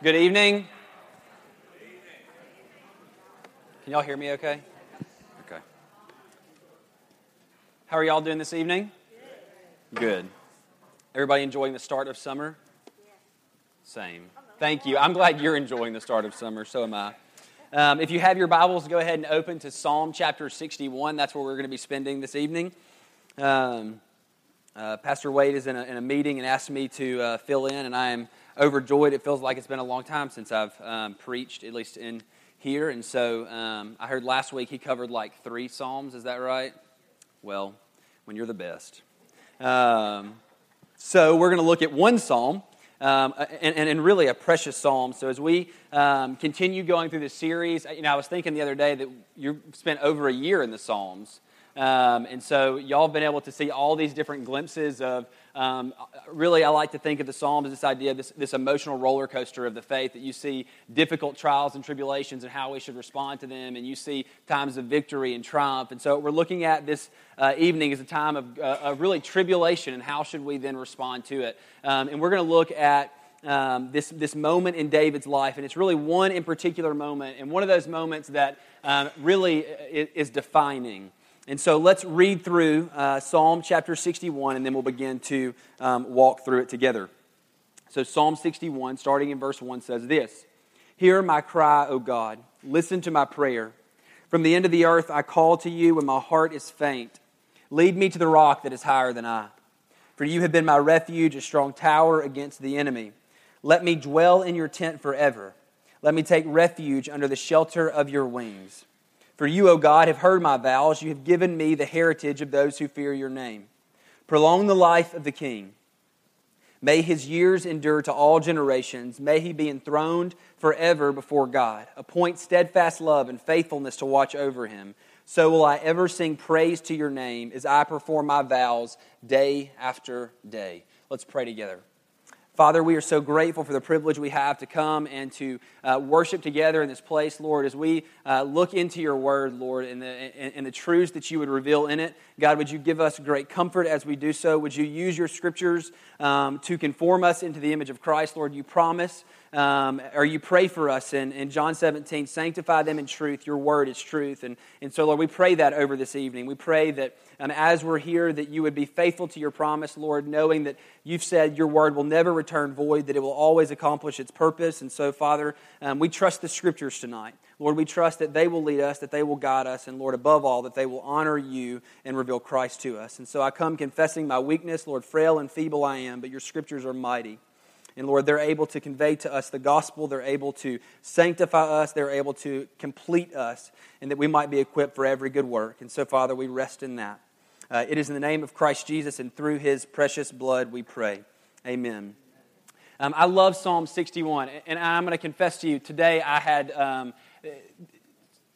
Good evening. Can y'all hear me okay? Okay. How are y'all doing this evening? Good. Everybody enjoying the start of summer? Same. Thank you. I'm glad you're enjoying the start of summer. So am I. Um, if you have your Bibles, go ahead and open to Psalm chapter 61. That's where we're going to be spending this evening. Um, uh, Pastor Wade is in a, in a, meeting and asked me to uh, fill in, and I am overjoyed. It feels like it's been a long time since I've um, preached, at least in here. And so um, I heard last week he covered like three Psalms. Is that right? Well, when you're the best. Um, so we're going to look at one Psalm. Um, and, and, really a precious psalm. So as we um, continue going through this series, you know, I was thinking the other day that you spent over a year in the Psalms. Um, and so y'all have been able to see all these different glimpses of um, really i like to think of the psalms as this idea this, this, emotional roller coaster of the faith that you see difficult trials and tribulations and how we should respond to them and you see times of victory and triumph and so we're looking at this uh, evening as a time of, uh, of, really tribulation and how should we then respond to it um, and we're going to look at um, this, this moment in David's life, and it's really one in particular moment, and one of those moments that um, really is, is defining. And so let's read through uh, Psalm chapter 61, and then we'll begin to um, walk through it together. So, Psalm 61, starting in verse 1, says this Hear my cry, O God. Listen to my prayer. From the end of the earth I call to you when my heart is faint. Lead me to the rock that is higher than I. For you have been my refuge, a strong tower against the enemy. Let me dwell in your tent forever. Let me take refuge under the shelter of your wings. For you, O God, have heard my vows. You have given me the heritage of those who fear your name. Prolong the life of the king. May his years endure to all generations. May he be enthroned forever before God. Appoint steadfast love and faithfulness to watch over him. So will I ever sing praise to your name as I perform my vows day after day. Let's pray together. Father, we are so grateful for the privilege we have to come and to uh, worship together in this place, Lord, as we uh, look into your word, Lord, and the, and, the truths that you would reveal in it. God, would you give us great comfort as we do so? Would you use your scriptures um, to conform us into the image of Christ, Lord? You promise um, or you pray for us in, in John 17, sanctify them in truth. Your word is truth. And, and so, Lord, we pray that over this evening. We pray that um, as we're here, that you would be faithful to your promise, Lord, knowing that you've said your word will never return void, that it will always accomplish its purpose. And so, Father, um, we trust the scriptures tonight. Lord, we trust that they will lead us, that they will guide us, and Lord, above all, that they will honor you and reveal Christ to us. And so I come confessing my weakness, Lord, frail and feeble I am, but your scriptures are mighty. And Lord, they're able to convey to us the gospel. They're able to sanctify us. They're able to complete us, and that we might be equipped for every good work. And so, Father, we rest in that. Uh, it is in the name of Christ Jesus and through his precious blood we pray. Amen. Um, I love Psalm 61, and I'm going to confess to you today I had. Um,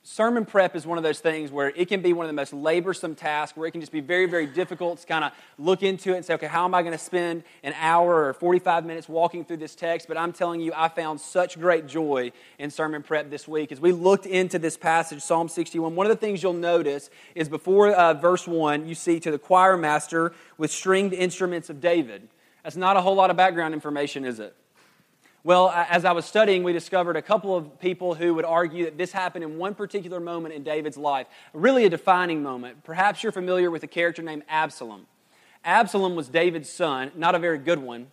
sermon prep is one of those things where it can be one of the most laborsome tasks, where it can just be very, very difficult to kind of look into it and say, okay, how am I going to spend an hour or 45 minutes walking through this text? But I'm telling you, I found such great joy in sermon prep this week. As we looked into this passage, Psalm 61, one of the things you'll notice is before uh, verse 1, you see to the choir master with stringed instruments of David. That's not a whole lot of background information, is it? Well, as I was studying, we discovered a couple of people who would argue that this happened in one particular moment in David's life, really a defining moment. Perhaps you're familiar with a character named Absalom. Absalom was David's son, not a very good one,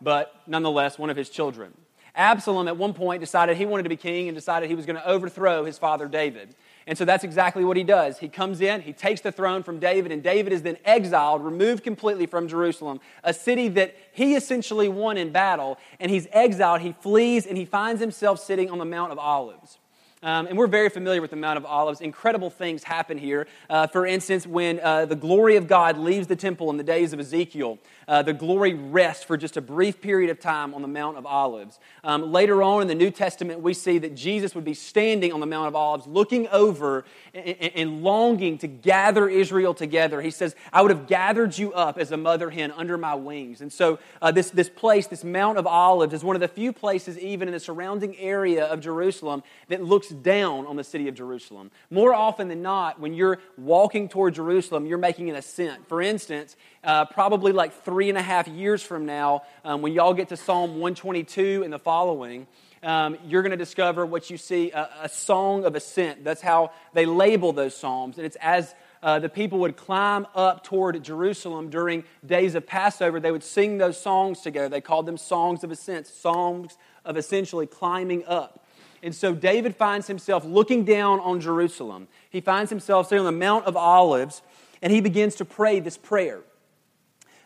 but nonetheless one of his children. Absalom at one point decided he wanted to be king and decided he was going to overthrow his father David. And so that's exactly what he does. He comes in, he takes the throne from David, and David is then exiled, removed completely from Jerusalem, a city that he essentially won in battle. And he's exiled, he flees, and he finds himself sitting on the Mount of Olives. Um, and we're very familiar with the Mount of Olives. Incredible things happen here. Uh, for instance, when uh, the glory of God leaves the temple in the days of Ezekiel, uh, the glory rests for just a brief period of time on the Mount of Olives. Um, later on in the New Testament, we see that Jesus would be standing on the Mount of Olives, looking over and, and longing to gather Israel together. He says, I would have gathered you up as a mother hen under my wings. And so, uh, this, this place, this Mount of Olives, is one of the few places, even in the surrounding area of Jerusalem, that looks down on the city of Jerusalem. More often than not, when you're walking toward Jerusalem, you're making an ascent. For instance, uh, probably like three and a half years from now, um, when y'all get to Psalm 122 and the following, um, you're going to discover what you see a, a, song of ascent. That's how they label those psalms. And it's as uh, the people would climb up toward Jerusalem during days of Passover, they would sing those songs together. They called them songs of ascent, songs of essentially climbing up. And so David finds himself looking down on Jerusalem. He finds himself sitting on the Mount of Olives, and he begins to pray this prayer.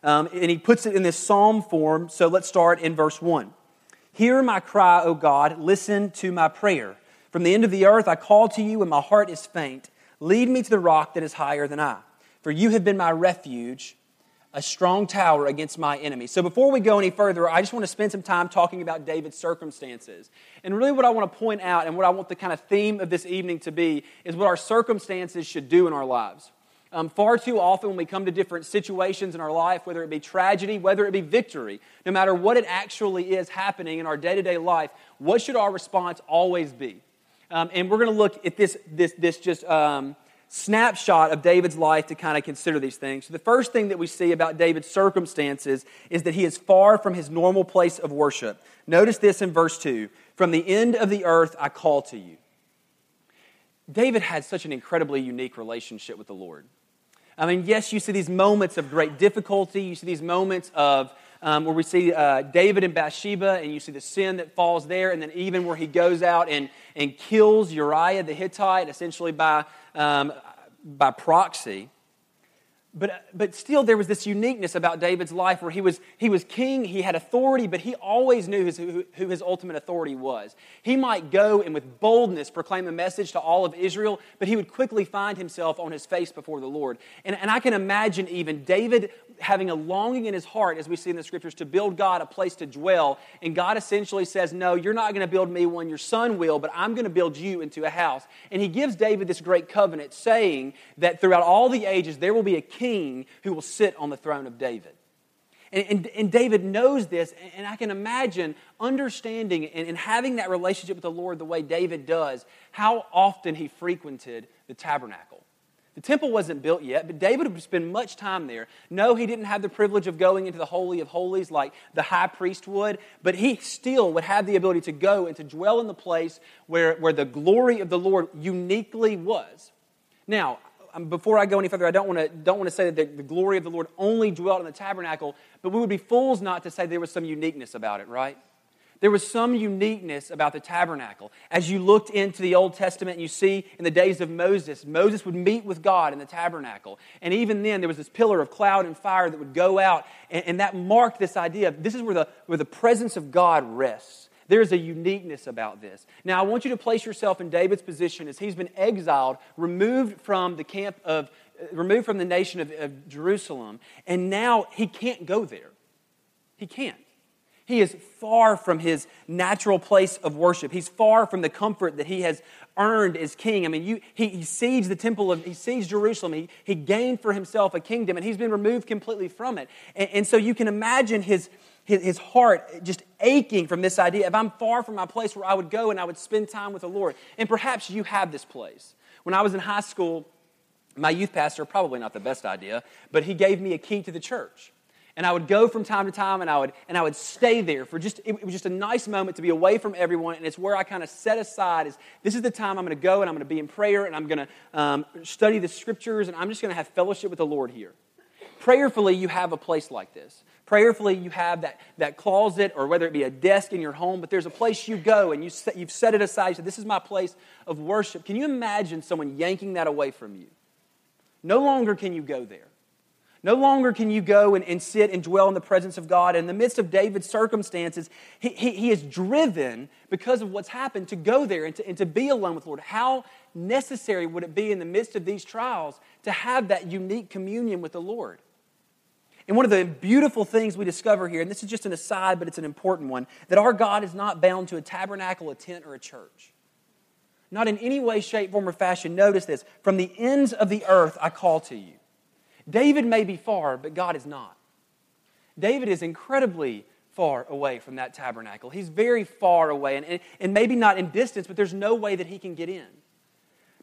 Um, and he puts it in this psalm form. So let's start in verse 1. Hear my cry, O God, listen to my prayer. From the end of the earth I call to you, and my heart is faint. Lead me to the rock that is higher than I. For you have been my refuge, a strong tower against my enemies. So before we go any further, I just want to spend some time talking about David's circumstances. And really, what I want to point out and what I want the kind of theme of this evening to be is what our circumstances should do in our lives. Um, far too often, when we come to different situations in our life, whether it be tragedy, whether it be victory, no matter what it actually is happening in our day to day life, what should our response always be? Um, and we're going to look at this, this, this just um, snapshot of David's life to kind of consider these things. So, the first thing that we see about David's circumstances is that he is far from his normal place of worship. Notice this in verse 2 From the end of the earth I call to you. David had such an incredibly unique relationship with the Lord. I mean, yes, you see these moments of great difficulty, you see these moments of um, where we see uh, David and Bathsheba, and you see the sin that falls there, and then even where he goes out and, and kills Uriah the Hittite, essentially by, um, by proxy. But, but still, there was this uniqueness about David's life where he was, he was king, he had authority, but he always knew his, who, who his ultimate authority was. He might go and with boldness proclaim a message to all of Israel, but he would quickly find himself on his face before the Lord. And, and I can imagine even David having a longing in his heart, as we see in the scriptures, to build God a place to dwell. And God essentially says, No, you're not going to build me one, your son will, but I'm going to build you into a house. And he gives David this great covenant, saying that throughout all the ages there will be a king who will sit on the throne of David. And, and, and, David knows this, and I can imagine understanding and, and having that relationship with the Lord the way David does, how often he frequented the tabernacle. The temple wasn't built yet, but David would spend much time there. No, he didn't have the privilege of going into the Holy of Holies like the high priest would, but he still would have the ability to go and to dwell in the place where, where the glory of the Lord uniquely was. Now, um, before I go any further, I don't want to don't want to say that the, the glory of the Lord only dwelt in the tabernacle, but we would be fools not to say there was some uniqueness about it, right? There was some uniqueness about the tabernacle. As you looked into the Old Testament, you see in the days of Moses, Moses would meet with God in the tabernacle. And even then, there was this pillar of cloud and fire that would go out, and, and that marked this idea of this is where the, where the presence of God rests. There is a uniqueness about this. Now, I want you to place yourself in David's position as he's been exiled, removed from the camp of, uh, removed from the nation of, of Jerusalem, and now he can't go there. He can't. He is far from his natural place of worship. He's far from the comfort that he has earned as king. I mean, you, he, he sieged the temple of, he sieged Jerusalem. He, he gained for himself a kingdom, and he's been removed completely from it. And, and so you can imagine his, his, his heart just aching from this idea if I'm far from my place where I would go and I would spend time with the Lord. And perhaps you have this place. When I was in high school, my youth pastor, probably not the best idea, but he gave me a key to the church. And I would go from time to time and I would, and I would stay there for just, it was just a nice moment to be away from everyone. And it's where I kind of set aside is this is the time I'm going to go and I'm going to be in prayer and I'm going to um, study the scriptures and I'm just going to have fellowship with the Lord here. Prayerfully, you have a place like this. Prayerfully, you have that, that closet or whether it be a desk in your home, but there's a place you go and you set, you've set it aside. So this is my place of worship. Can you imagine someone yanking that away from you? No longer can you go there. No longer can you go and, and sit and dwell in the presence of God. In the midst of David's circumstances, he, he, he is driven because of what's happened to go there and to, and to be alone with the Lord. How necessary would it be in the midst of these trials to have that unique communion with the Lord? And one of the beautiful things we discover here, and this is just an aside, but it's an important one, that our God is not bound to a tabernacle, a tent, or a church. Not in any way, shape, form, or fashion. Notice this from the ends of the earth I call to you. David may be far, but God is not. David is incredibly far away from that tabernacle. He's very far away, and, and maybe not in distance, but there's no way that he can get in.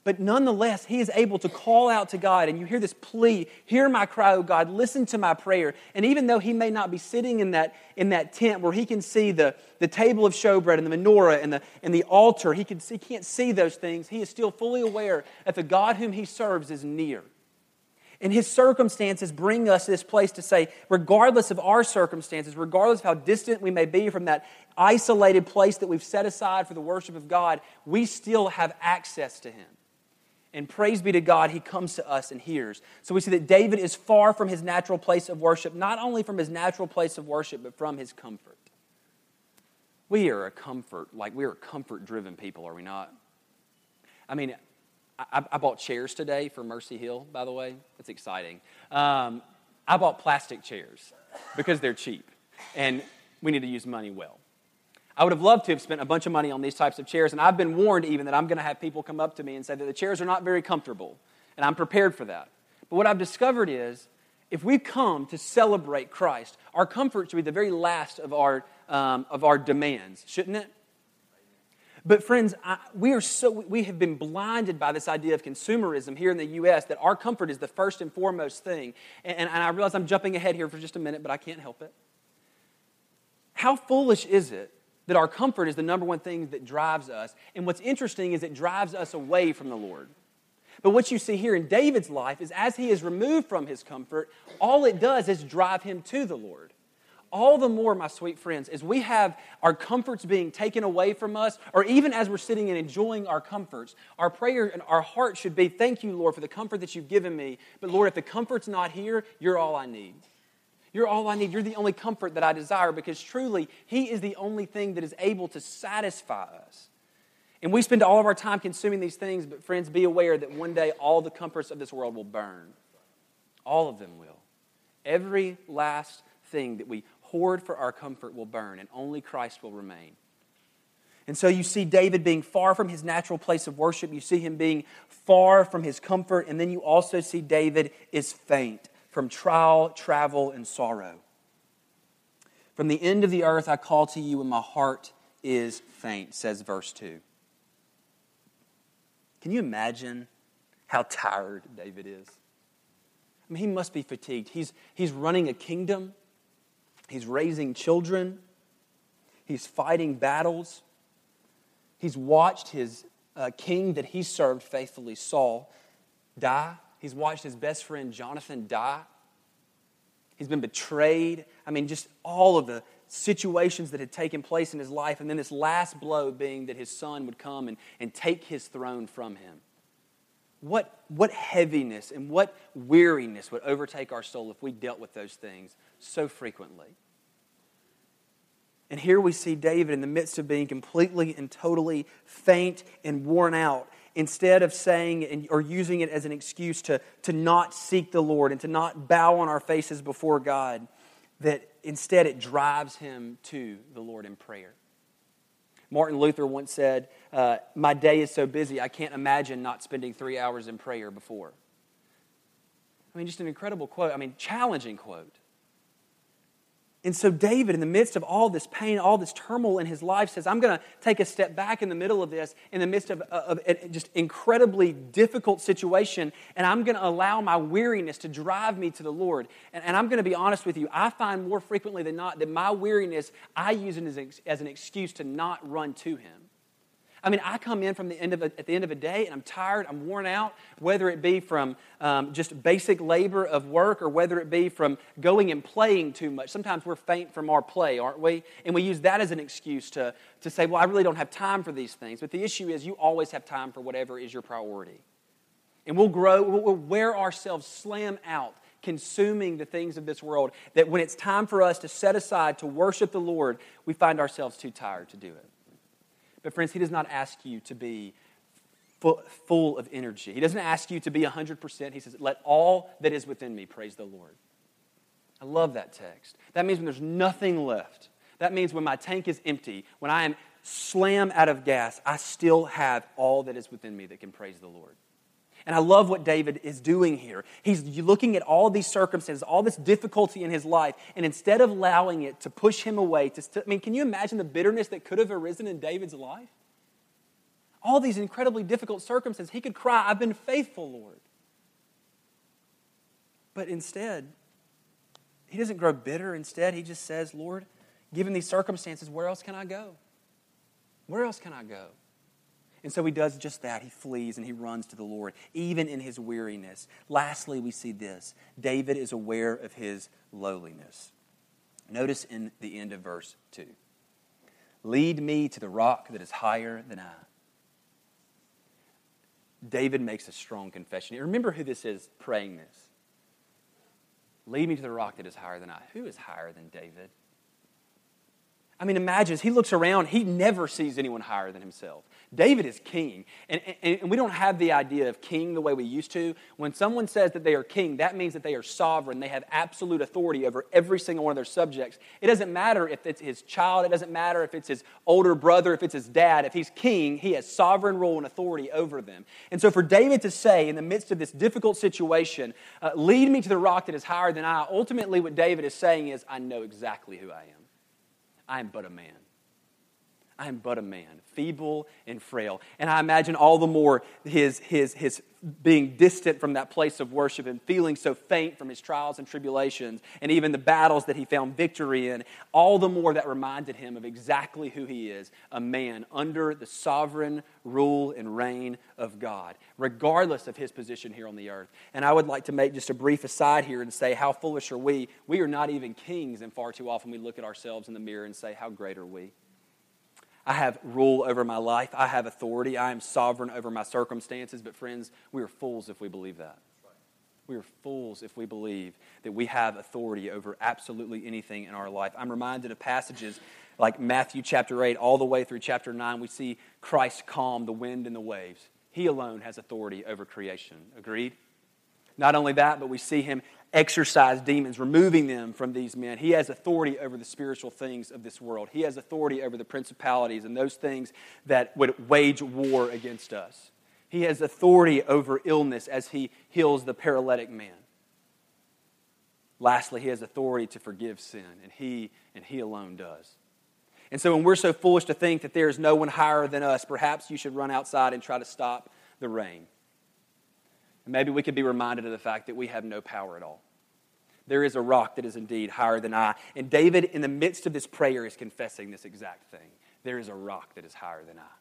But nonetheless, he is able to call out to God, and you hear this plea Hear my cry, O God, listen to my prayer. And even though he may not be sitting in that, in that tent where he can see the, the table of showbread and the menorah and the, and the altar, he, can he can't see those things. He is still fully aware that the God whom he serves is near. And his circumstances bring us this place to say, regardless of our circumstances, regardless of how distant we may be from that isolated place that we've set aside for the worship of God, we still have access to him. And praise be to God, he comes to us and hears. So we see that David is far from his natural place of worship, not only from his natural place of worship, but from his comfort. We are a comfort, like we are comfort driven people, are we not? I mean, I, I, bought chairs today for Mercy Hill, by the way. That's exciting. Um, I bought plastic chairs because they're cheap and we need to use money well. I would have loved to have spent a bunch of money on these types of chairs, and I've been warned even that I'm going to have people come up to me and say that the chairs are not very comfortable, and I'm prepared for that. But what I've discovered is if we come to celebrate Christ, our comfort should be the very last of our, um, of our demands, shouldn't it? But friends, I, we are so we have been blinded by this idea of consumerism here in the U.S. that our comfort is the first and foremost thing. And, and I realize I'm jumping ahead here for just a minute, but I can't help it. How foolish is it that our comfort is the number one thing that drives us? And what's interesting is it drives us away from the Lord. But what you see here in David's life is as he is removed from his comfort, all it does is drive him to the Lord all the more, my sweet friends, as we have our comforts being taken away from us, or even as we're sitting and enjoying our comforts, our prayer and our heart should be, Thank you, Lord, for the comfort that you've given me. But Lord, if the comfort's not here, you're all I need. You're all I need. You're the only comfort that I desire because truly, He is the only thing that is able to satisfy us. And we spend all of our time consuming these things, but friends, be aware that one day all the comforts of this world will burn. All of them will. Every last thing that we hoard for our comfort will burn, and only Christ will remain. And so you see David being far from his natural place of worship. You see him being far from his comfort. And then you also see David is faint from trial, travel, and sorrow. From the end of the earth I call to you, and my heart is faint, says verse 2. Can you imagine how tired David is? I mean, he must be fatigued. He's, he's running a kingdom. He's raising children. He's fighting battles. He's watched his uh, king that he served faithfully, Saul, die. He's watched his best friend Jonathan die. He's been betrayed. I mean, just all of the situations that had taken place in his life. And then this last blow being that his son would come and, and take his throne from him. What, what heaviness and what weariness would overtake our soul if we dealt with those things so frequently? And here we see David in the midst of being completely and totally faint and worn out. Instead of saying or using it as an excuse to, to not seek the Lord and to not bow on our faces before God, that instead it drives him to the Lord in prayer. Martin Luther once said, uh, My day is so busy, I can't imagine not spending three hours in prayer before. I mean, just an incredible quote. I mean, challenging quote. And so, David, in the midst of all this pain, all this turmoil in his life, says, I'm going to take a step back in the middle of this, in the midst of, uh, of a just incredibly difficult situation, and I'm going to allow my weariness to drive me to the Lord. And, and I'm going to be honest with you, I find more frequently than not that my weariness, I use it as, as an excuse to not run to Him. I mean, I come in from the end of a, at the end of a day and I'm tired, I'm worn out, whether it be from um, just basic labor of work or whether it be from going and playing too much. Sometimes we're faint from our play, aren't we? And we use that as an excuse to, to say, well, I really don't have time for these things. But the issue is, you always have time for whatever is your priority. And we'll grow, we'll wear ourselves slam out consuming the things of this world that when it's time for us to set aside to worship the Lord, we find ourselves too tired to do it. But, friends, He does not ask you to be full of energy. He doesn't ask you to be 100%. He says, Let all that is within me praise the Lord. I love that text. That means when there's nothing left. That means when my tank is empty, when I am slam out of gas, I still have all that is within me that can praise the Lord. And I love what David is doing here. He's looking at all these circumstances, all this difficulty in his life, and instead of allowing it to push him away, to st- I mean, can you imagine the bitterness that could have arisen in David's life? All these incredibly difficult circumstances, he could cry, I've been faithful, Lord. But instead, he doesn't grow bitter. Instead, he just says, Lord, given these circumstances, where else can I go? Where else can I go? And so he does just that. He flees and he runs to the Lord, even in his weariness. Lastly, we see this David is aware of his lowliness. Notice in the end of verse 2 Lead me to the rock that is higher than I. David makes a strong confession. Remember who this is praying this. Lead me to the rock that is higher than I. Who is higher than David? I mean, imagine he looks around, he never sees anyone higher than himself. David is king. And, and, and, we don't have the idea of king the way we used to. When someone says that they are king, that means that they are sovereign. They have absolute authority over every single one of their subjects. It doesn't matter if it's his child, it doesn't matter if it's his older brother, if it's his dad. If he's king, he has sovereign rule and authority over them. And so for David to say, in the midst of this difficult situation, uh, lead me to the rock that is higher than I, ultimately what David is saying is, I know exactly who I am. I am but a man. I am but a man, feeble and frail. And I imagine all the more his, his, his being distant from that place of worship and feeling so faint from his trials and tribulations and even the battles that he found victory in, all the more that reminded him of exactly who he is a man under the sovereign rule and reign of God, regardless of his position here on the earth. And I would like to make just a brief aside here and say, how foolish are we? We are not even kings, and far too often we look at ourselves in the mirror and say, how great are we? I have rule over my life. I have authority. I am sovereign over my circumstances. But, friends, we are fools if we believe that. We are fools if we believe that we have authority over absolutely anything in our life. I'm reminded of passages like Matthew chapter 8, all the way through chapter 9. We see Christ calm the wind and the waves. He alone has authority over creation. Agreed? Not only that, but we see him exorcise demons, removing them from these men. He has authority over the spiritual things of this world. He has authority over the principalities and those things that would wage war against us. He has authority over illness as he heals the paralytic man. Lastly, he has authority to forgive sin, and he and he alone does. And so when we're so foolish to think that there is no one higher than us, perhaps you should run outside and try to stop the rain. And maybe we could be reminded of the fact that we have no power at all. There is a rock that is indeed higher than I. And David, in the midst of this prayer, is confessing this exact thing. There is a rock that is higher than I.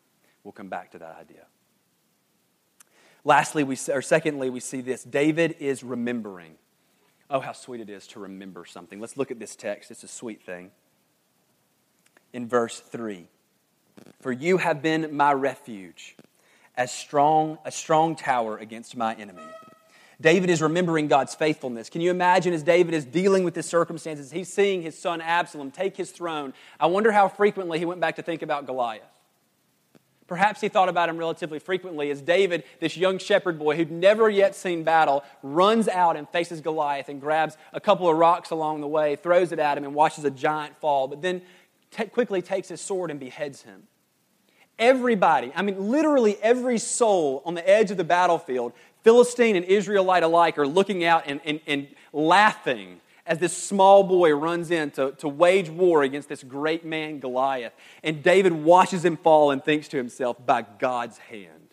We'll come back to that idea. Lastly, we, or secondly, we see this David is remembering. Oh, how sweet it is to remember something. Let's look at this text. It's a sweet thing. In verse 3 For you have been my refuge as strong, a strong tower against my enemy. David is remembering God's faithfulness. Can you imagine as David is dealing with his circumstances, he's seeing his son Absalom take his throne. I wonder how frequently he went back to think about Goliath. Perhaps he thought about him relatively frequently as David, this young shepherd boy who'd never yet seen battle, runs out and faces Goliath and grabs a couple of rocks along the way, throws it at him, and watches a giant fall, but then t- quickly takes his sword and beheads him. Everybody, I mean, literally every soul on the edge of the battlefield, Philistine and Israelite alike, are looking out and, and, and laughing as this small boy runs in to, to wage war against this great man, Goliath. And David watches him fall and thinks to himself, by God's hand.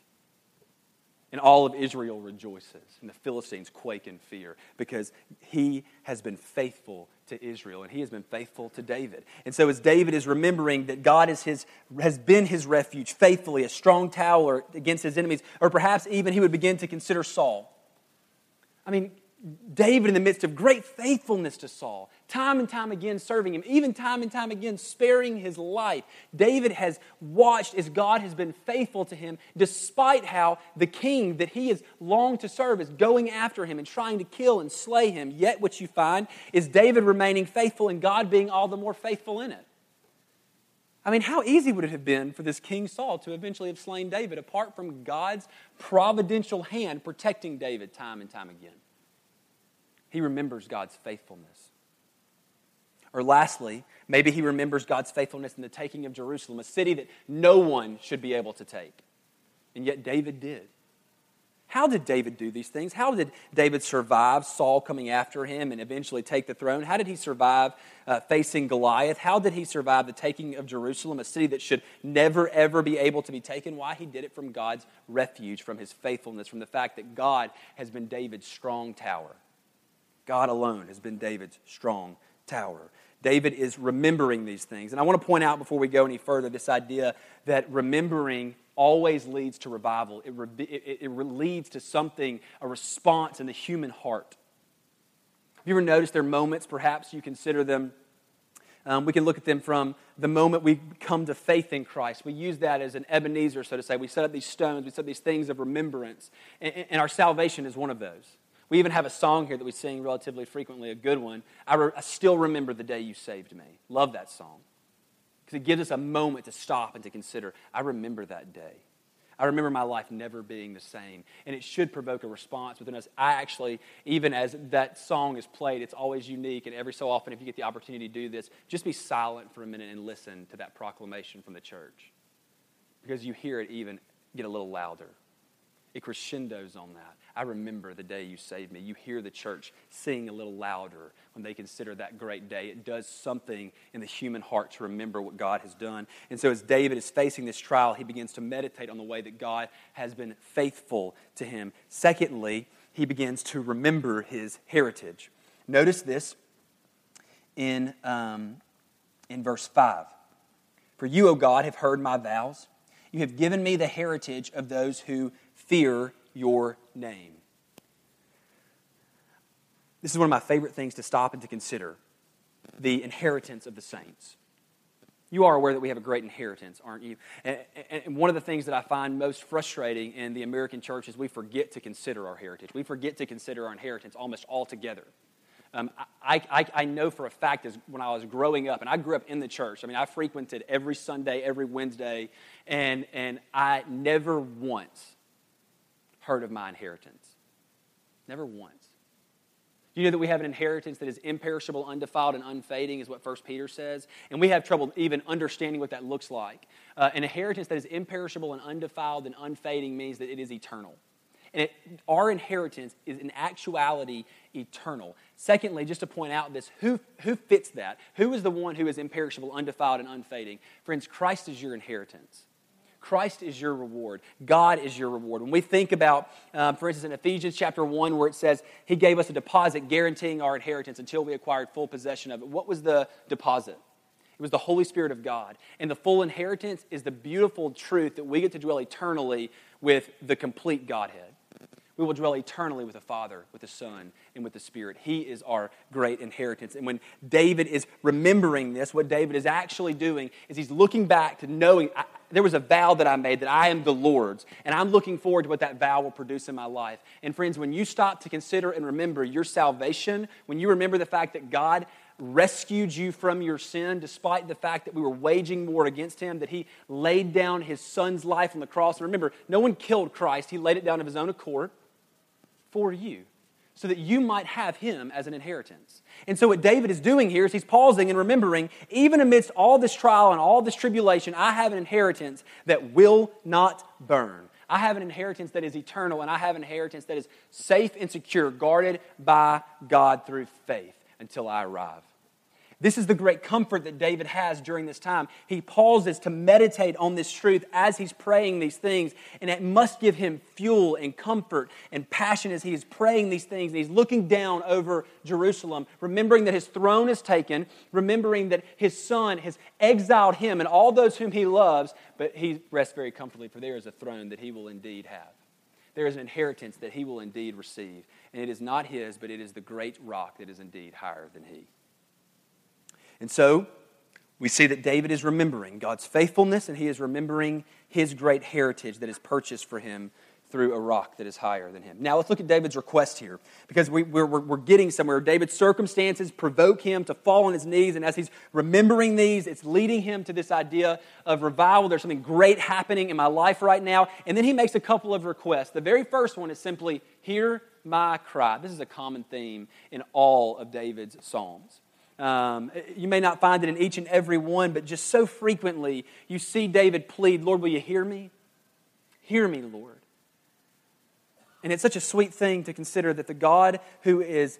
And all of Israel rejoices, and the Philistines quake in fear because he has been faithful to Israel and he has been faithful to David. And so, as David is remembering that God is his, has been his refuge faithfully, a strong tower against his enemies, or perhaps even he would begin to consider Saul. I mean, David, in the midst of great faithfulness to Saul, time and time again serving him, even time and time again sparing his life, David has watched as God has been faithful to him, despite how the king that he has longed to serve is going after him and trying to kill and slay him. Yet, what you find is David remaining faithful and God being all the more faithful in it. I mean, how easy would it have been for this King Saul to eventually have slain David apart from God's providential hand protecting David time and time again? he remembers God's faithfulness. Or lastly, maybe he remembers God's faithfulness in the taking of Jerusalem, a city that no one should be able to take. And yet David did. How did David do these things? How did David survive Saul coming after him and eventually take the throne? How did he survive uh, facing Goliath? How did he survive the taking of Jerusalem, a city that should never, ever be able to be taken? Why? He did it from God's refuge, from his faithfulness, from the fact that God has been David's strong tower. God alone has been David's strong tower. David is remembering these things. And I want to point out before we go any further this idea that remembering always leads to revival. It, re- it, it, leads to something, a response in the human heart. Have you ever noticed there are moments, perhaps you consider them, um, we can look at them from the moment we come to faith in Christ. We use that as an Ebenezer, so to say. We set up these stones, we set up these things of remembrance, and, and our salvation is one of those. We even have a song here that we sing relatively frequently, a good one. I, re- I still remember the day you saved me. Love that song because it gives us a moment to stop and to consider. I remember that day. I remember my life never being the same. And it should provoke a response within us. I actually, even as that song is played, it's always unique. And every so often, if you get the opportunity to do this, just be silent for a minute and listen to that proclamation from the church. Because you hear it even get a little louder. It crescendos on that. I remember the day you saved me. You hear the church sing a little louder when they consider that great day. It does something in the human heart to remember what God has done. And so, as David is facing this trial, he begins to meditate on the way that God has been faithful to him. Secondly, he begins to remember his heritage. Notice this in, um, in verse 5. For you, O God, have heard my vows. You have given me the heritage of those who fear your name. This is one of my favorite things to stop and to consider the inheritance of the saints. You are aware that we have a great inheritance, aren't you? And, one of the things that I find most frustrating in the American church is we forget to consider our heritage. We forget to consider our inheritance almost altogether. Um, I, I, I, know for a fact as when I was growing up, and I grew up in the church. I mean, I frequented every Sunday, every Wednesday, and, and I never once heard of my inheritance. Never once. Do you know that we have an inheritance that is imperishable, undefiled, and unfading, is what 1 Peter says? And we have trouble even understanding what that looks like. Uh, an inheritance that is imperishable and undefiled and unfading means that it is eternal. And it, our inheritance is in actuality eternal. Secondly, just to point out this, who, who fits that? Who is the one who is imperishable, undefiled, and unfading? Friends, Christ is your inheritance. Christ is your reward. God is your reward. When we think about, um, for instance, in Ephesians chapter 1, where it says He gave us a deposit guaranteeing our inheritance until we acquired full possession of it, what was the deposit? It was the Holy Spirit of God. And the full inheritance is the beautiful truth that we get to dwell eternally with the complete Godhead. We will dwell eternally with the Father, with the Son, and with the Spirit. He is our great inheritance. And when David is remembering this, what David is actually doing is he's looking back to knowing I, there was a vow that I made that I am the Lord's, and I'm looking forward to what that vow will produce in my life. And friends, when you stop to consider and remember your salvation, when you remember the fact that God rescued you from your sin, despite the fact that we were waging war against him, that he laid down his son's life on the cross. And remember, no one killed Christ, he laid it down of his own accord for you so that you might have him as an inheritance. And so, what David is doing here is he's pausing and remembering, even amidst all this trial and all this tribulation, I have an inheritance that will not burn. I have an inheritance that is eternal, and I have an inheritance that is safe and secure, guarded by God through faith until I arrive. This is the great comfort that David has during this time. He pauses to meditate on this truth as he's praying these things, and it must give him fuel and comfort and passion as he is praying these things. And he's looking down over Jerusalem, remembering that his throne is taken, remembering that his son has exiled him and all those whom he loves, but he rests very comfortably, for there is a throne that he will indeed have. There is an inheritance that he will indeed receive, and it is not his, but it is the great rock that is indeed higher than he. And so we see that David is remembering God's faithfulness and he is remembering his great heritage that is purchased for him through a rock that is higher than him. Now let's look at David's request here because we, are we're, we're getting somewhere. David's circumstances provoke him to fall on his knees, and as he's remembering these, it's leading him to this idea of revival. There's something great happening in my life right now. And then he makes a couple of requests. The very first one is simply, Hear my cry. This is a common theme in all of David's Psalms. Um, you may not find it in each and every one, but just so frequently you see David plead, Lord, will you hear me? Hear me, Lord. And it's such a sweet thing to consider that the God who is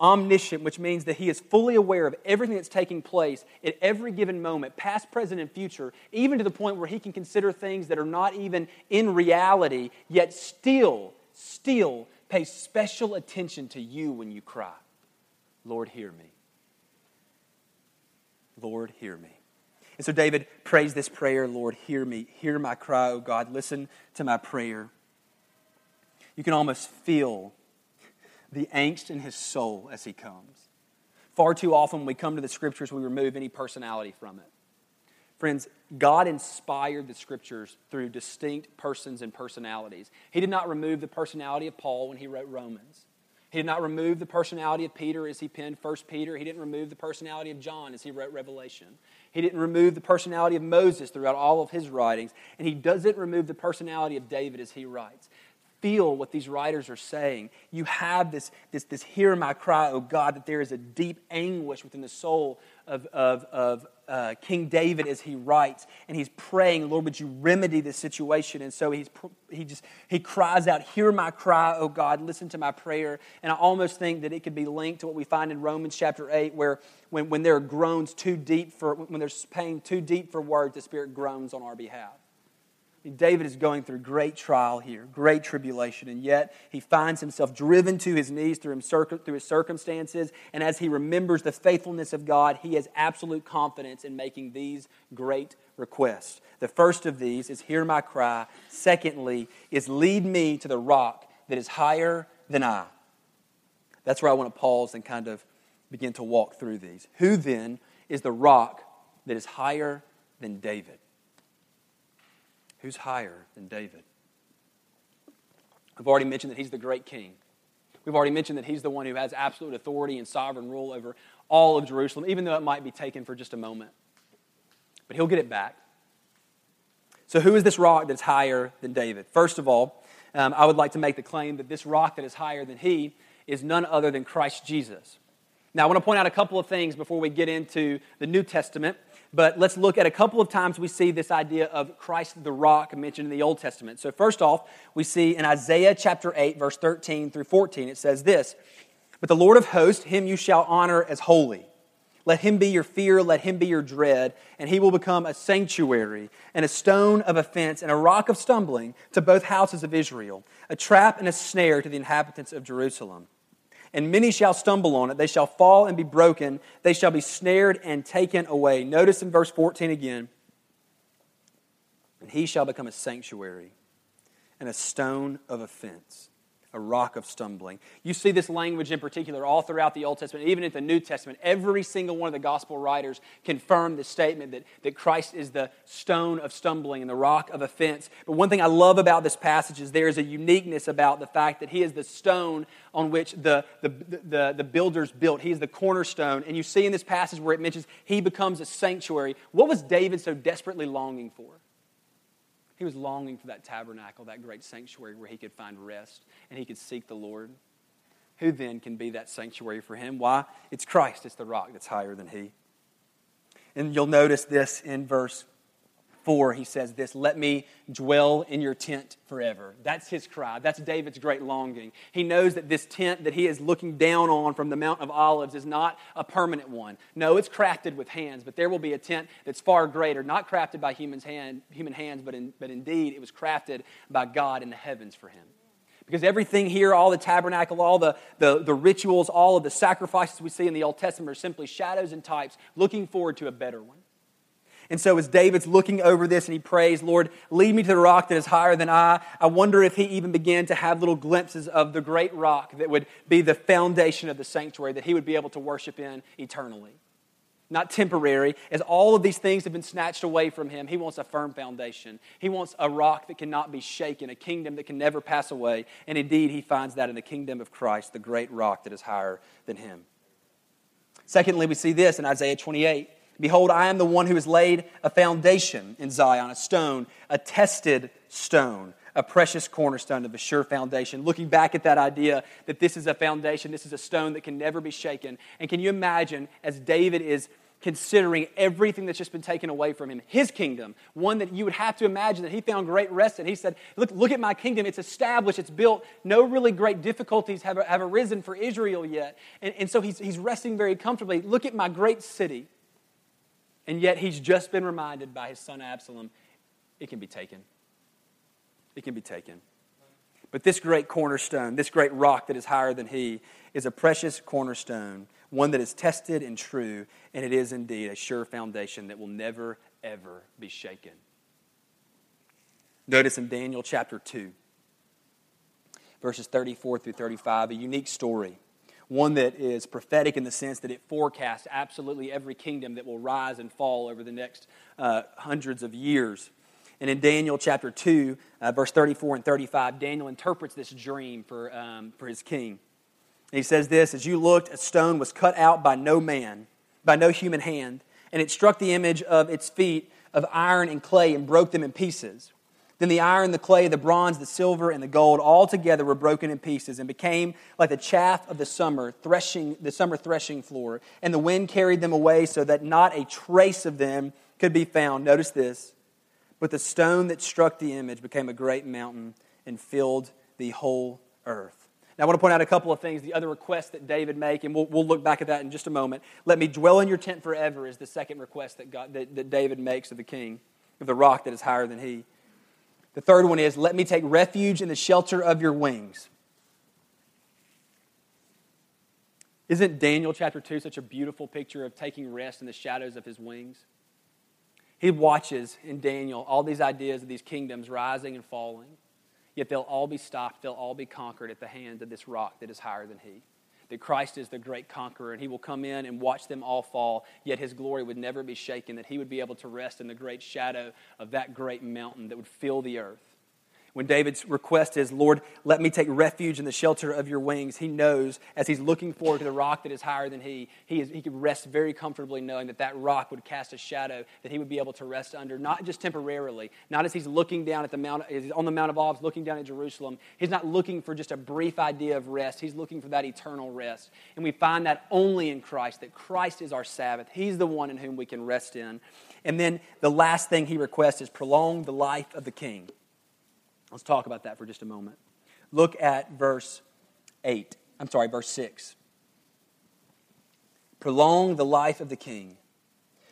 omniscient, which means that he is fully aware of everything that's taking place at every given moment, past, present, and future, even to the point where he can consider things that are not even in reality, yet still, still pay special attention to you when you cry. Lord, hear me. Lord, hear me. And so David prays this prayer Lord, hear me. Hear my cry, O God. Listen to my prayer. You can almost feel the angst in his soul as he comes. Far too often, when we come to the scriptures, we remove any personality from it. Friends, God inspired the scriptures through distinct persons and personalities. He did not remove the personality of Paul when he wrote Romans. He did not remove the personality of Peter as he penned 1 Peter. He didn't remove the personality of John as he wrote Revelation. He didn't remove the personality of Moses throughout all of his writings. And he doesn't remove the personality of David as he writes feel what these writers are saying. You have this, this, this hear my cry, oh God, that there is a deep anguish within the soul of, of, of uh, King David as he writes. And he's praying, Lord, would you remedy this situation? And so he's, he just he cries out, Hear my cry, oh God, listen to my prayer. And I almost think that it could be linked to what we find in Romans chapter 8, where when, when there are groans too deep for when there's pain too deep for words, the Spirit groans on our behalf. David is going through great trial here, great tribulation, and yet he finds himself driven to his knees through, his circumstances. And as he remembers the faithfulness of God, he has absolute confidence in making these great requests. The first of these is, Hear my cry. Secondly, is, Lead me to the rock that is higher than I. That's where I want to pause and kind of begin to walk through these. Who then is the rock that is higher than David? Who's higher than David? I've already mentioned that he's the great king. We've already mentioned that he's the one who has absolute authority and sovereign rule over all of Jerusalem, even though it might be taken for just a moment. But he'll get it back. So, who is this rock that's higher than David? First of all, um, I would like to make the claim that this rock that is higher than he is none other than Christ Jesus. Now, I want to point out a couple of things before we get into the New Testament. But let's look at a couple of times we see this idea of Christ the rock mentioned in the Old Testament. So, first off, we see in Isaiah chapter 8, verse 13 through 14, it says this But the Lord of hosts, him you shall honor as holy. Let him be your fear, let him be your dread, and he will become a sanctuary and a stone of offense and a rock of stumbling to both houses of Israel, a trap and a snare to the inhabitants of Jerusalem and many shall stumble on it. They shall fall and be broken. They shall be snared and taken away. Notice in verse 14 again. And he shall become a sanctuary and a stone of offense a rock of stumbling. You see this language in particular all throughout the Old Testament, even in the New Testament. Every single one of the gospel writers confirm the statement that, that Christ is the stone of stumbling and the rock of offense. But one thing I love about this passage is there is a uniqueness about the fact that he is the stone on which the, the, the, the builders built. He is the cornerstone. And you see in this passage where it mentions he becomes a sanctuary. What was David so desperately longing for? He was longing for that tabernacle, that great sanctuary where he could find rest and he could seek the Lord. Who then can be that sanctuary for him? Why? It's Christ. It's the rock that's higher than he. And you'll notice this in verse 4, he says this Let me dwell in your tent forever. That's his cry. That's David's great longing. He knows that this tent that he is looking down on from the Mount of Olives is not a permanent one. No, it's crafted with hands, but there will be a tent that's far greater, not crafted by human's hand, human hands, but, in, but indeed it was crafted by God in the heavens for him. Because everything here, all the tabernacle, all the, the, the rituals, all of the sacrifices we see in the Old Testament are simply shadows and types looking forward to a better one. And so, as David's looking over this and he prays, Lord, lead me to the rock that is higher than I, I wonder if he even began to have little glimpses of the great rock that would be the foundation of the sanctuary that he would be able to worship in eternally. Not temporary. As all of these things have been snatched away from him, he wants a firm foundation. He wants a rock that cannot be shaken, a kingdom that can never pass away. And indeed, he finds that in the kingdom of Christ, the great rock that is higher than him. Secondly, we see this in Isaiah 28. Behold, I am the one who has laid a foundation in Zion, a stone, a tested stone, a precious cornerstone of a sure foundation. Looking back at that idea that this is a foundation, this is a stone that can never be shaken. And can you imagine as David is considering everything that's just been taken away from him. His kingdom, one that you would have to imagine that he found great rest in. He said, Look, look at my kingdom. It's established, it's built. No really great difficulties have, have arisen for Israel yet. And, and so he's, he's resting very comfortably. Look at my great city. And yet he's just been reminded by his son Absalom it can be taken. It can be taken. But this great cornerstone, this great rock that is higher than he, is a precious cornerstone one that is tested and true, and it is indeed a sure foundation that will never, ever be shaken. Notice in Daniel chapter 2, verses 34 through 35, a unique story. One that is prophetic in the sense that it forecasts absolutely every kingdom that will rise and fall over the next uh, hundreds of years. And in Daniel chapter 2, uh, verse 34 and 35, Daniel interprets this dream for, um, for his king he says this As you looked, a stone was cut out by no man, by no human hand, and it struck the image of its feet of iron and clay and broke them in pieces. Then the iron, the clay, the bronze, the silver, and the gold all together were broken in pieces and became like the chaff of the summer threshing, the summer threshing floor. And the wind carried them away so that not a trace of them could be found. Notice this. But the stone that struck the image became a great mountain and filled the whole earth. Now, I want to point out a couple of things, the other requests that David make, and we'll, we'll look back at that in just a moment. Let me dwell in your tent forever is the second request that, God, that, that David makes of the king, of the rock that is higher than he. The third one is, let me take refuge in the shelter of your wings. Isn't Daniel chapter 2 such a beautiful picture of taking rest in the shadows of his wings? He watches in Daniel all these ideas of these kingdoms rising and falling. Yet they'll all be stopped, they'll all be conquered at the hand of this rock that is higher than he. That Christ is the great conqueror, and he will come in and watch them all fall, yet his glory would never be shaken, that he would be able to rest in the great shadow of that great mountain that would fill the earth. When David's request is, Lord, let me take refuge in the shelter of your wings, he knows as he's looking forward to the rock that is higher than he, he, is, he could rest very comfortably knowing that that rock would cast a shadow that he would be able to rest under, not just temporarily, not as he's looking down at the Mount, he's on the Mount of Olives looking down at Jerusalem. He's not looking for just a brief idea of rest. He's looking for that eternal rest. And we find that only in Christ, that Christ is our Sabbath. He's the one in whom we can rest in. And then the last thing he requests is prolong the life of the king. Let's talk about that for just a moment. Look at verse 8. I'm sorry, verse 6. Prolong the life of the king.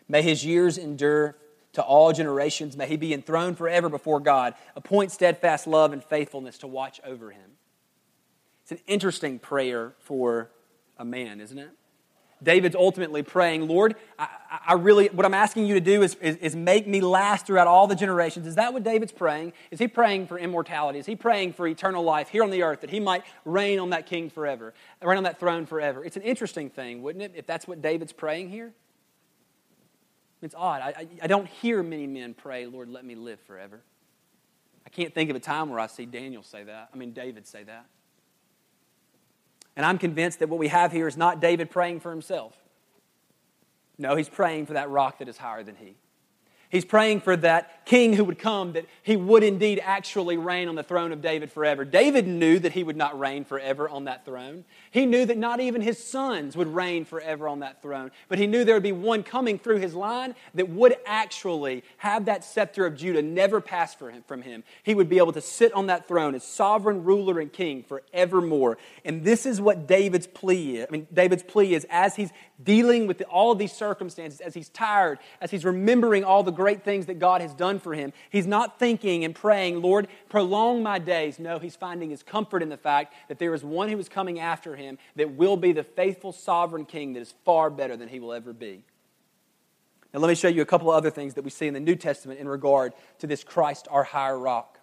May his years endure to all generations. May he be enthroned forever before God. Appoint steadfast love and faithfulness to watch over him. It's an interesting prayer for a man, isn't it? David's ultimately praying, Lord, I, I, really, what I'm asking you to do is, is, is, make me last throughout all the generations. Is that what David's praying? Is he praying for immortality? Is he praying for eternal life here on the earth, that he might reign on that king forever, reign on that throne forever? It's an interesting thing, wouldn't it, if that's what David's praying here? It's odd. I, I don't hear many men pray, Lord, let me live forever. I can't think of a time where I see Daniel say that. I mean, David say that. And I'm convinced that what we have here is not David praying for himself. No, he's praying for that rock that is higher than he. He's praying for that king who would come, that he would indeed actually reign on the throne of David forever. David knew that he would not reign forever on that throne. He knew that not even his sons would reign forever on that throne. But he knew there would be one coming through his line that would actually have that scepter of Judah never pass from him. He would be able to sit on that throne as sovereign ruler and king forevermore. And this is what David's plea is. I mean, David's plea is as he's dealing with all of these circumstances, as he's tired, as he's remembering all the great things that God has done for him, he's not thinking and praying, Lord, prolong my days. No, he's finding his comfort in the fact that there is one who is coming after him that will be the faithful sovereign king that is far better than he will ever be. Now, let me show you a couple of other things that we see in the New Testament in regard to this Christ, our higher rock.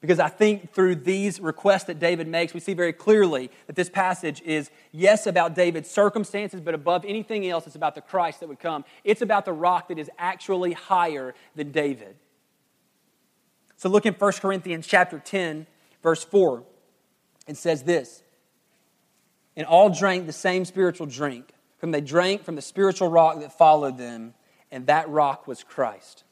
Because I think through these requests that David makes, we see very clearly that this passage is, yes, about David's circumstances, but above anything else, it's about the Christ that would come. It's about the rock that is actually higher than David. So look in 1 Corinthians chapter 10, verse 4. It says this And all drank the same spiritual drink, from they drank from the spiritual rock that followed them, and that rock was Christ.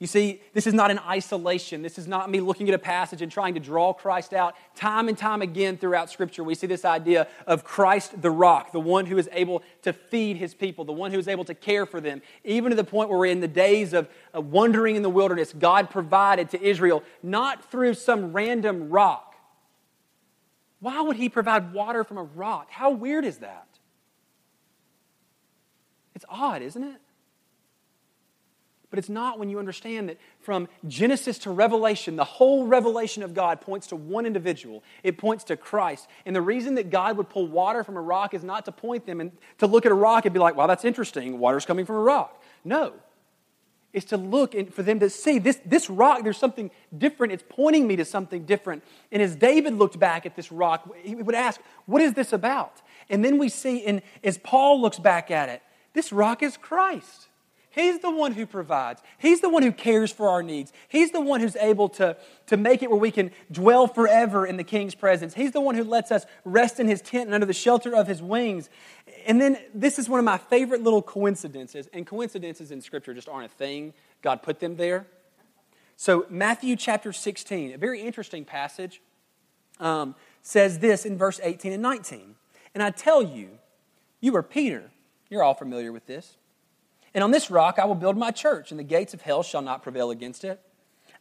You see, this is not an isolation. This is not me looking at a passage and trying to draw Christ out. Time and time again throughout Scripture, we see this idea of Christ the rock, the one who is able to feed his people, the one who is able to care for them. Even to the point where we're in the days of, wandering in the wilderness, God provided to Israel, not through some random rock. Why would he provide water from a rock? How weird is that? It's odd, isn't it? But it's not when you understand that from Genesis to Revelation, the whole revelation of God points to one individual. It points to Christ. And the reason that God would pull water from a rock is not to point them and to look at a rock and be like, wow, that's interesting. Water's coming from a rock. No. It's to look and for them to see this, this rock, there's something different. It's pointing me to something different. And as David looked back at this rock, he would ask, What is this about? And then we see, and as Paul looks back at it, this rock is Christ. He's the one who provides. He's the one who cares for our needs. He's the one who's able to, to make it where we can dwell forever in the King's presence. He's the one who lets us rest in his tent and under the shelter of his wings. And then this is one of my favorite little coincidences. And coincidences in Scripture just aren't a thing, God put them there. So, Matthew chapter 16, a very interesting passage, um, says this in verse 18 and 19. And I tell you, you are Peter. You're all familiar with this. And on this rock I will build my church, and the gates of hell shall not prevail against it.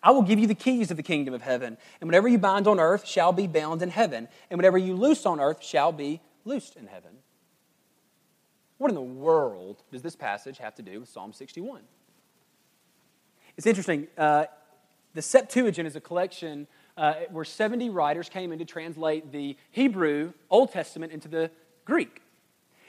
I will give you the keys of the kingdom of heaven, and whatever you bind on earth shall be bound in heaven, and whatever you loose on earth shall be loosed in heaven. What in the world does this passage have to do with Psalm 61? It's interesting. Uh, the Septuagint is a collection uh, where 70 writers came in to translate the Hebrew Old Testament into the Greek.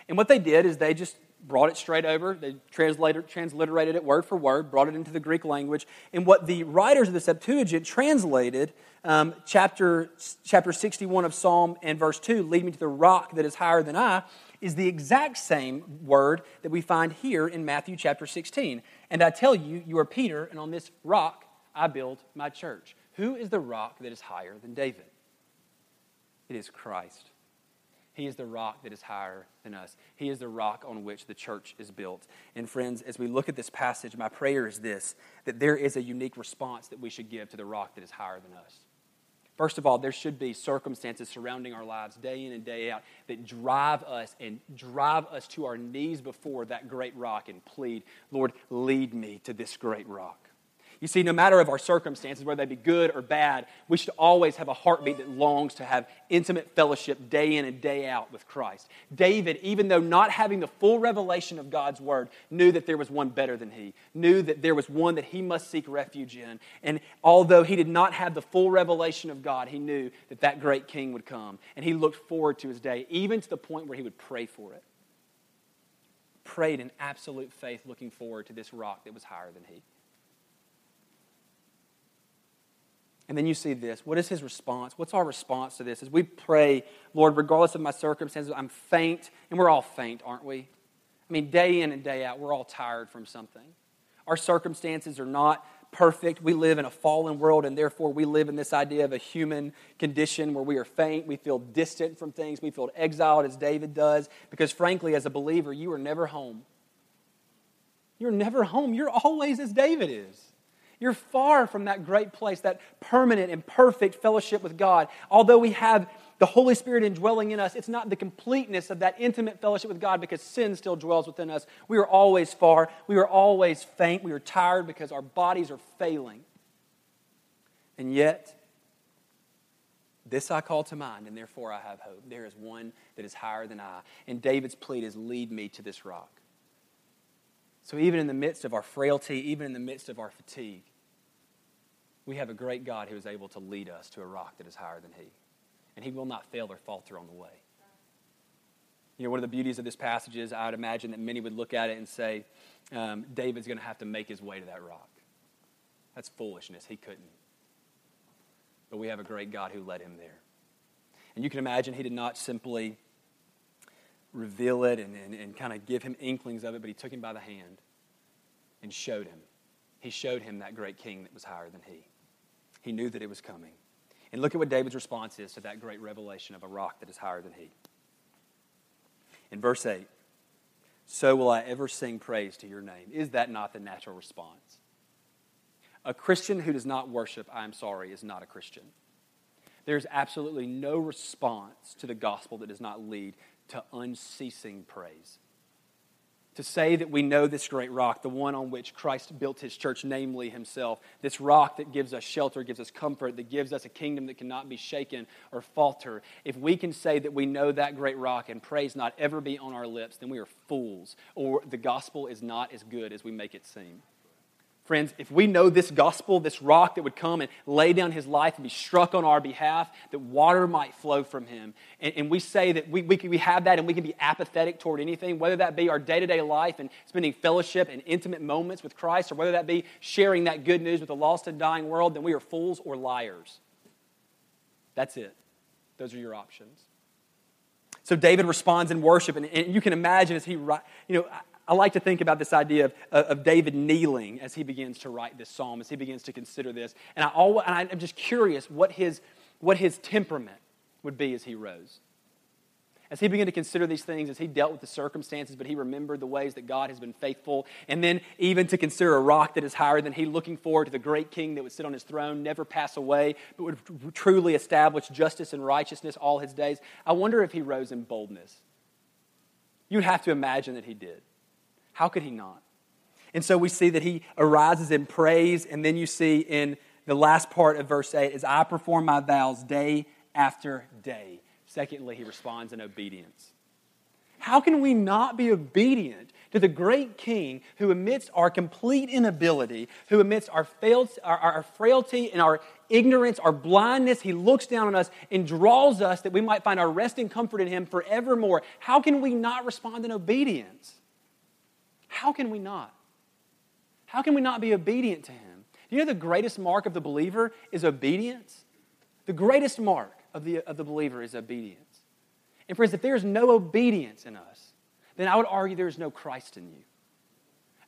And what they did is they just brought it straight over. They transliterated it word for word, brought it into the Greek language. And what the writers of the Septuagint translated, um, chapter, chapter 61 of Psalm and verse 2, lead me to the rock that is higher than I, is the exact same word that we find here in Matthew chapter 16. And I tell you, you are Peter, and on this rock I build my church. Who is the rock that is higher than David? It is Christ. He is the rock that is higher than us. He is the rock on which the church is built. And friends, as we look at this passage, my prayer is this that there is a unique response that we should give to the rock that is higher than us. First of all, there should be circumstances surrounding our lives day in and day out that drive us and drive us to our knees before that great rock and plead, Lord, lead me to this great rock. You see, no matter of our circumstances, whether they be good or bad, we should always have a heartbeat that longs to have intimate fellowship day in and day out with Christ. David, even though not having the full revelation of God's word, knew that there was one better than he, knew that there was one that he must seek refuge in. And although he did not have the full revelation of God, he knew that that great king would come. And he looked forward to his day, even to the point where he would pray for it. Prayed in absolute faith, looking forward to this rock that was higher than he. And then you see this. What is his response? What's our response to this? As we pray, Lord, regardless of my circumstances, I'm faint, and we're all faint, aren't we? I mean, day in and day out, we're all tired from something. Our circumstances are not perfect. We live in a fallen world, and therefore we live in this idea of a human condition where we are faint, we feel distant from things, we feel exiled as David does, because frankly, as a believer, you are never home. You're never home. You're always as David is. You're far from that great place, that permanent and perfect fellowship with God. Although we have the Holy Spirit indwelling in us, it's not the completeness of that intimate fellowship with God because sin still dwells within us. We are always far. We are always faint. We are tired because our bodies are failing. And yet, this I call to mind, and therefore I have hope. There is one that is higher than I. And David's plea is lead me to this rock. So, even in the midst of our frailty, even in the midst of our fatigue, we have a great God who is able to lead us to a rock that is higher than He. And He will not fail or falter on the way. You know, one of the beauties of this passage is I would imagine that many would look at it and say, um, David's going to have to make his way to that rock. That's foolishness. He couldn't. But we have a great God who led him there. And you can imagine he did not simply reveal it and, and, and kind of give him inklings of it, but he took him by the hand and showed him. He showed him that great king that was higher than he. He knew that it was coming. And look at what David's response is to that great revelation of a rock that is higher than he. In verse 8, so will I ever sing praise to your name. Is that not the natural response? A Christian who does not worship, I'm sorry, is not a Christian. There's absolutely no response to the gospel that does not lead to unceasing praise to say that we know this great rock, the one on which Christ built his church, namely himself, this rock that gives us shelter, gives us comfort, that gives us a kingdom that cannot be shaken or falter, if we can say that we know that great rock and praise not ever be on our lips, then we are fools, or the gospel is not as good as we make it seem. Friends, if we know this gospel, this rock that would come and lay down his life and be struck on our behalf, that water might flow from him, and, and we say that we, we, can, we have that and we can be apathetic toward anything, whether that be our day to day life and spending fellowship and intimate moments with Christ, or whether that be sharing that good news with a lost and dying world, then we are fools or liars. That's it. Those are your options. So David responds in worship, and, and you can imagine as he, you know, I like to think about this idea of, uh, of David kneeling as he begins to write this psalm, as he begins to consider this. And, I always, and I'm just curious what his, what his temperament would be as he rose. As he began to consider these things, as he dealt with the circumstances, but he remembered the ways that God has been faithful, and then even to consider a rock that is higher than he, looking forward to the great king that would sit on his throne, never pass away, but would truly establish justice and righteousness all his days. I wonder if he rose in boldness. You'd have to imagine that he did. How could he not? And so we see that he arises in praise, and then you see in the last part of verse 8, as I perform my vows day after day. Secondly, he responds in obedience. How can we not be obedient to the great King who, amidst our complete inability, who, amidst our, our, our, frailty and our ignorance, our blindness, he looks down on us and draws us that we might find our rest and comfort in him forevermore? How can we not respond in obedience? How can we not? How can we not be obedient to Him? You know the greatest mark of the believer is obedience? The greatest mark of the, of the believer is obedience. And friends, if there's no obedience in us, then I would argue there is no Christ in you.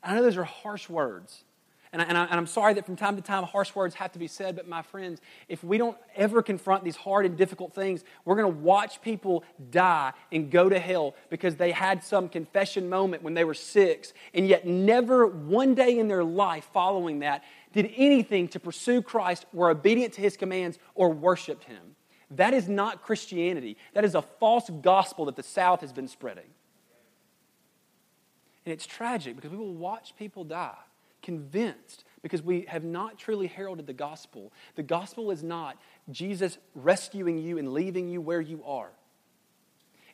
I know those are harsh words, and, I, and, I, am sorry that from time to time harsh words have to be said, but my friends, if we don't ever confront these hard and difficult things, we're going to watch people die and go to hell because they had some confession moment when they were six, and yet never one day in their life following that did anything to pursue Christ, were obedient to his commands, or worshiped him. That is not Christianity. That is a false gospel that the South has been spreading. And it's tragic because we will watch people die convinced because we have not truly heralded the gospel. The gospel is not Jesus rescuing you and leaving you where you are.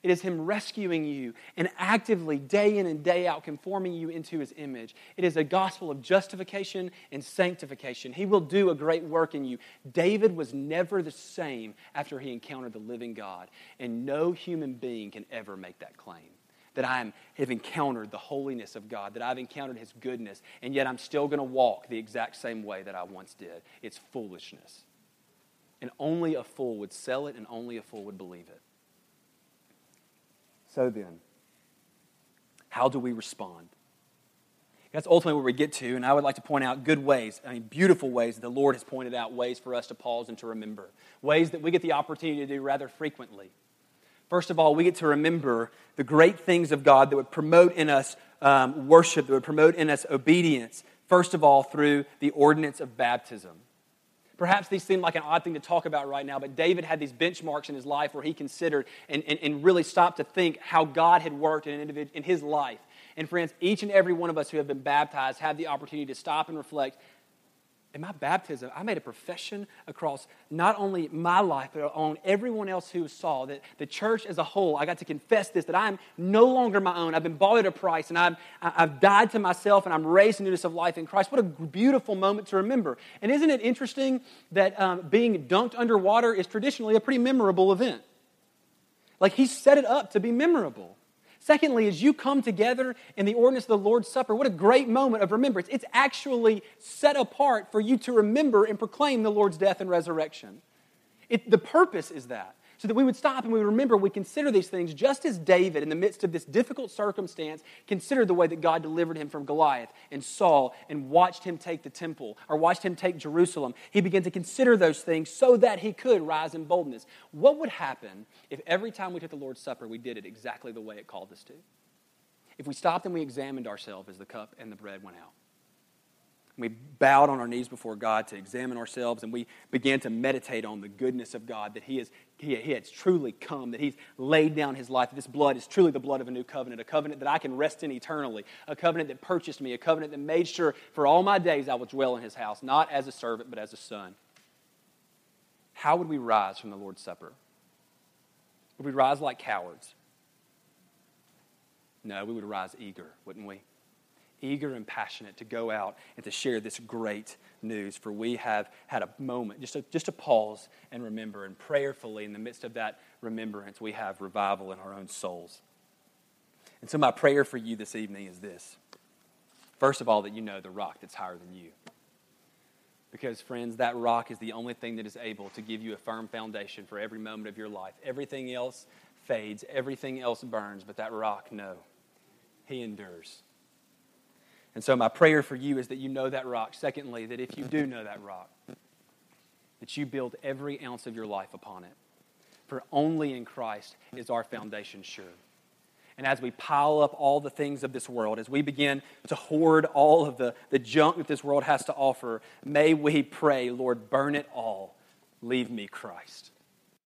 It is Him rescuing you and actively, day in and day out, conforming you into His image. It is a gospel of justification and sanctification. He will do a great work in you. David was never the same after he encountered the living God, and no human being can ever make that claim that I have encountered the holiness of God, that I've encountered His goodness, and yet I'm still going to walk the exact same way that I once did. It's foolishness. And only a fool would sell it, and only a fool would believe it. So then, how do we respond? That's ultimately where we get to, and I would like to point out good ways, I mean, beautiful ways that the Lord has pointed out, ways for us to pause and to remember, ways that we get the opportunity to do rather frequently. First of all, we get to remember the great things of God that would promote in us um, worship, that would promote in us obedience. First of all, through the ordinance of baptism. Perhaps these seem like an odd thing to talk about right now, but David had these benchmarks in his life where he considered and, and, and really stopped to think how God had worked in, an individual, in his life. And friends, each and every one of us who have been baptized have the opportunity to stop and reflect in my baptism, I made a profession across not only my life, but on everyone else who saw that the church as a whole, I got to confess this that I'm no longer my own. I've been bought at a price, and I've, I've died to myself, and I'm raised in newness of life in Christ. What a beautiful moment to remember. And isn't it interesting that um, being dunked underwater is traditionally a pretty memorable event? Like he set it up to be memorable. Secondly, as you come together in the ordinance of the Lord's Supper, what a great moment of remembrance. It's actually set apart for you to remember and proclaim the Lord's death and resurrection. It, the purpose is that so that we would stop and we would remember, we consider these things just as David, in the midst of this difficult circumstance, considered the way that God delivered him from Goliath and Saul and watched him take the temple or watched him take Jerusalem. He began to consider those things so that he could rise in boldness. What would happen if every time we took the Lord's Supper, we did it exactly the way it called us to? If we stopped and we examined ourselves as the cup and the bread went out? We bowed on our knees before God to examine ourselves, and we began to meditate on the goodness of God that He, is, he, he has truly come, that He's laid down His life, that this blood is truly the blood of a new covenant, a covenant that I can rest in eternally, a covenant that purchased me, a covenant that made sure for all my days I would dwell in His house, not as a servant, but as a son. How would we rise from the Lord's Supper? Would we rise like cowards? No, we would rise eager, wouldn't we? Eager and passionate to go out and to share this great news. For we have had a moment, just a, just a pause and remember, and prayerfully, in the midst of that remembrance, we have revival in our own souls. And so, my prayer for you this evening is this first of all, that you know the rock that's higher than you. Because, friends, that rock is the only thing that is able to give you a firm foundation for every moment of your life. Everything else fades, everything else burns, but that rock, no, he endures. And so, my prayer for you is that you know that rock. Secondly, that if you do know that rock, that you build every ounce of your life upon it. For only in Christ is our foundation sure. And as we pile up all the things of this world, as we begin to hoard all of the, the junk that this world has to offer, may we pray, Lord, burn it all. Leave me Christ.